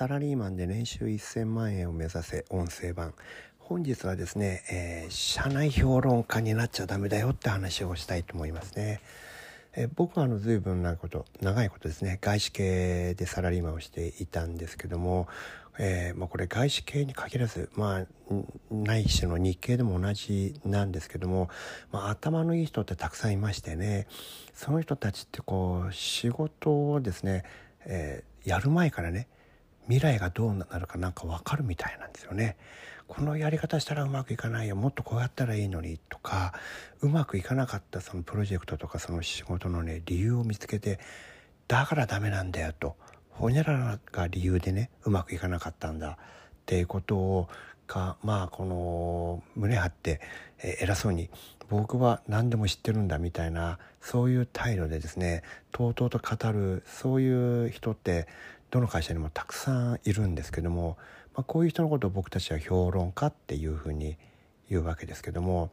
サラリーマンで年収1000万円を目指せ音声版。本日はですね、えー、社内評論家になっちゃダメだよって話をしたいと思いますね、えー、僕はあの随分なこと長いことですね外資系でサラリーマンをしていたんですけども、えー、まあ、これ外資系に限らずまあないしの日系でも同じなんですけども、まあ、頭のいい人ってたくさんいましてねその人たちってこう仕事をですね、えやる前からね未来がどうなるかなんか分かるみたいなんですよね。このやり方したらうまくいかないよ。もっとこうやったらいいのにとかうまくいかなかったそのプロジェクトとかその仕事のね理由を見つけてだからダメなんだよと。ほにゃららが理由でねうまくいかなかったんだ。っていうことをかまあこの胸張って、え偉そうに僕は何でも知ってるんだみたいなそういう態度でですねとうとうと語るそういう人ってどの会社にもたくさんいるんですけども、まあ、こういう人のことを僕たちは評論家っていうふうに言うわけですけども、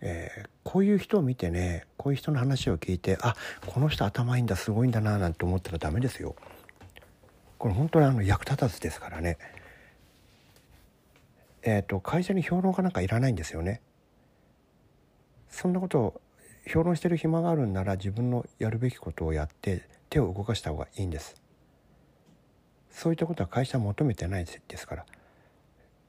えー、こういう人を見てねこういう人の話を聞いてあこの人頭いいんだすごいんだななんて思ったらダメですよ。これ本当にあの役立たずですからね。え、ー、と会社に評論家なんかいらないんですよね。そんなことを評論してる暇があるんなら自分のやるべきことをやって手を動かした方がいいんです。そういったことは会社求めてないですから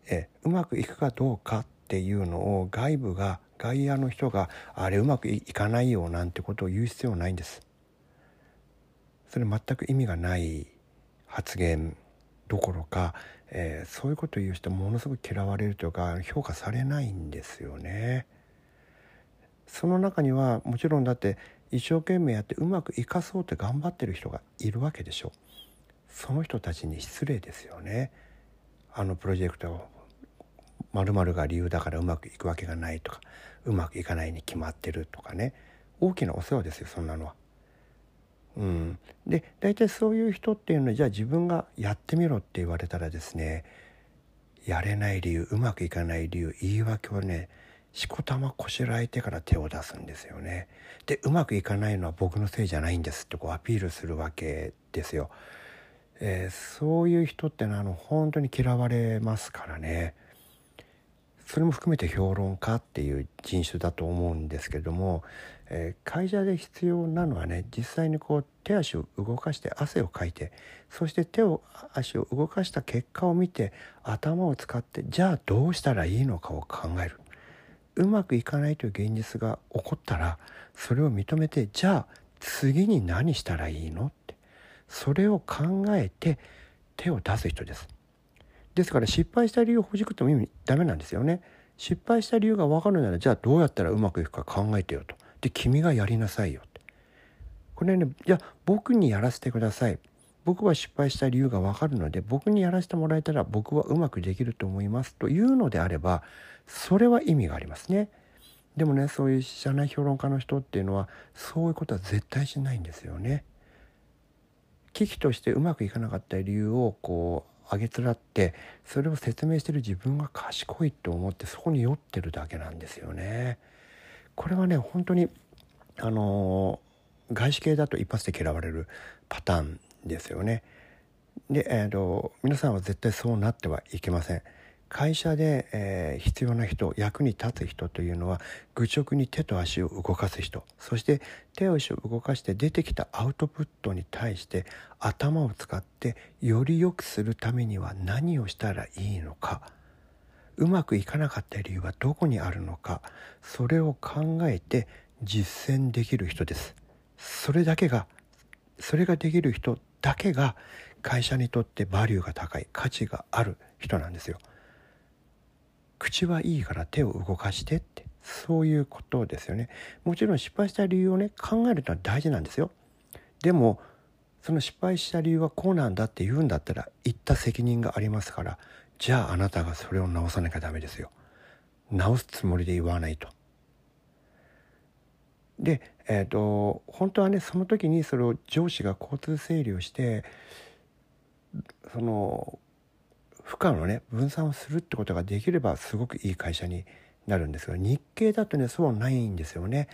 えうまくいくかどうかっていうのを外部が外野の人があれうまくいかないよなんてことを言う必要ないんです。それ全く意味がない発言どころか、えー、そういうことを言う人ものすごく嫌われるというか評価されないんですよね。その中にはもちろんだって一生懸命やってうまくいかそうって頑張ってる人がいるわけでしょう。その人たちに失礼ですよね。あのプロジェクトまるが理由だからうまくいくわけがないとかうまくいかないに決まってるとかね大きなお世話ですよそんなのは。うん、で大体そういう人っていうのはじゃあ自分がやってみろって言われたらですねやれない理由うまくいかない理由言い訳をねしこたまこしらえてから手を出すんですよね。でうまくいかないのは僕のせいじゃないんですってこうアピールするわけですよ。えー、そういう人ってのはあの本当に嫌われますからね。それも含めて評論家っていう人種だと思うんですけども、えー、会社で必要なのはね実際にこう手足を動かして汗をかいてそして手を足を動かした結果を見て頭を使ってじゃあどうしたらいいのかを考える。うまくいかないという現実が起こったらそれを認めてじゃあ次に何したらいいの？それを考えて手を出す人です。ですから失敗した理由をほじくっても意味ダメなんですよね。失敗した理由が分かるならじゃあどうやったらうまくいくか考えてよと。で君がやりなさいよって。これねじゃあ僕にやらせてください。僕は失敗した理由が分かるので僕にやらせてもらえたら僕はうまくできると思いますというのであればそれは意味がありますね。でもねそういう社内評論家の人っていうのはそういうことは絶対しないんですよね。危機としてうまくいかなかった理由をこうあげつらってそれを説明してる自分が賢いと思ってそこに酔ってるだけなんですよね。これはね本当にあの外資系だと一発で嫌われるパターンですよね。で、えーと皆さんは絶対そうなってはいけません。会社で、えー、必要な人役に立つ人というのは愚直に手と足を動かす人。そして手足を動かして出てきたアウトプットに対して頭を使ってより良くするためには何をしたらいいのか。うまくいかなかった理由はどこにあるのか。それを考えて実践できる人です。それだけがそれができる人だけが会社にとってバリューが高い価値がある人なんですよ。口はいいから手を動かしてってそういうことですよね。もちろん失敗した理由をね考えるのは大事なんですよ。でもその失敗した理由はこうなんだって言うんだったら言った責任がありますからじゃああなたがそれを直さなきゃダメですよ。直すつもりで言わないと。でえっ、ー、と本当はねその時にそれを上司が交通整理をしてその負荷のね分散をするってことができればすごくいい会社になるんですが日経だとねそうないんですよね。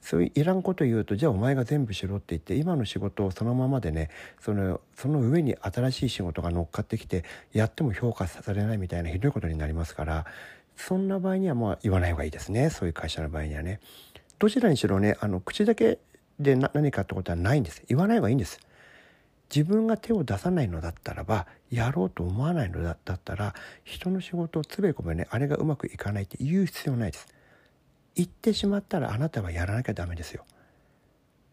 そういういらんこと言うとじゃあお前が全部しろって言って今の仕事をそのままでねそのその上に新しい仕事が乗っかってきてやっても評価されないみたいなひどいことになりますからそんな場合にはまあ言わない方がいいですねそういう会社の場合にはね。どちらにしろねあの口だけで何かってことはないんです言わない方がいいんです。自分が手を出さないのだったらばやろうと思わないのだったら人の仕事をつべこべねあれがうまくいかないって言う必要ないです。言ってしまったらあなたはやらなきゃダメですよ。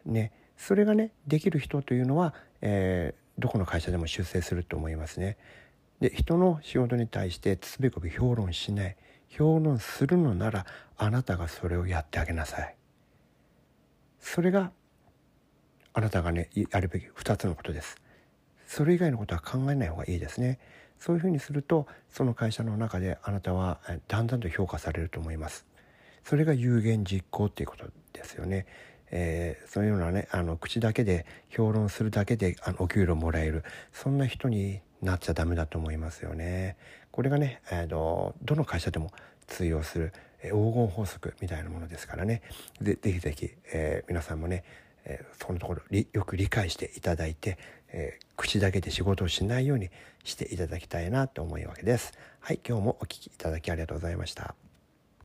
ねそれがねできる人というのは、えー、どこの会社でも出世すると思いますね。で人の仕事に対してつべこべ評論しない評論するのならあなたがそれをやってあげなさい。それがあなたがねやるべき2つのことです。それ以外のことは考えない方がいいですね。そういうふうにするとその会社の中であなたはだんだんと評価されると思います。それが有言実行っていうことですよね。えー、そういうようなねあの口だけで評論するだけであのお給料もらえるそんな人になっちゃダメだと思いますよね。これがね、えーと、どの会社でも通用する、えー、黄金法則みたいなものですからねぜぜひぜひ、えー、皆さんもね、えー、そのところよく理解していただいて、えー、口だけで仕事をしないようにしていただきたいなと思うわけです。はい、今日もお聴きいただきありがとうございました。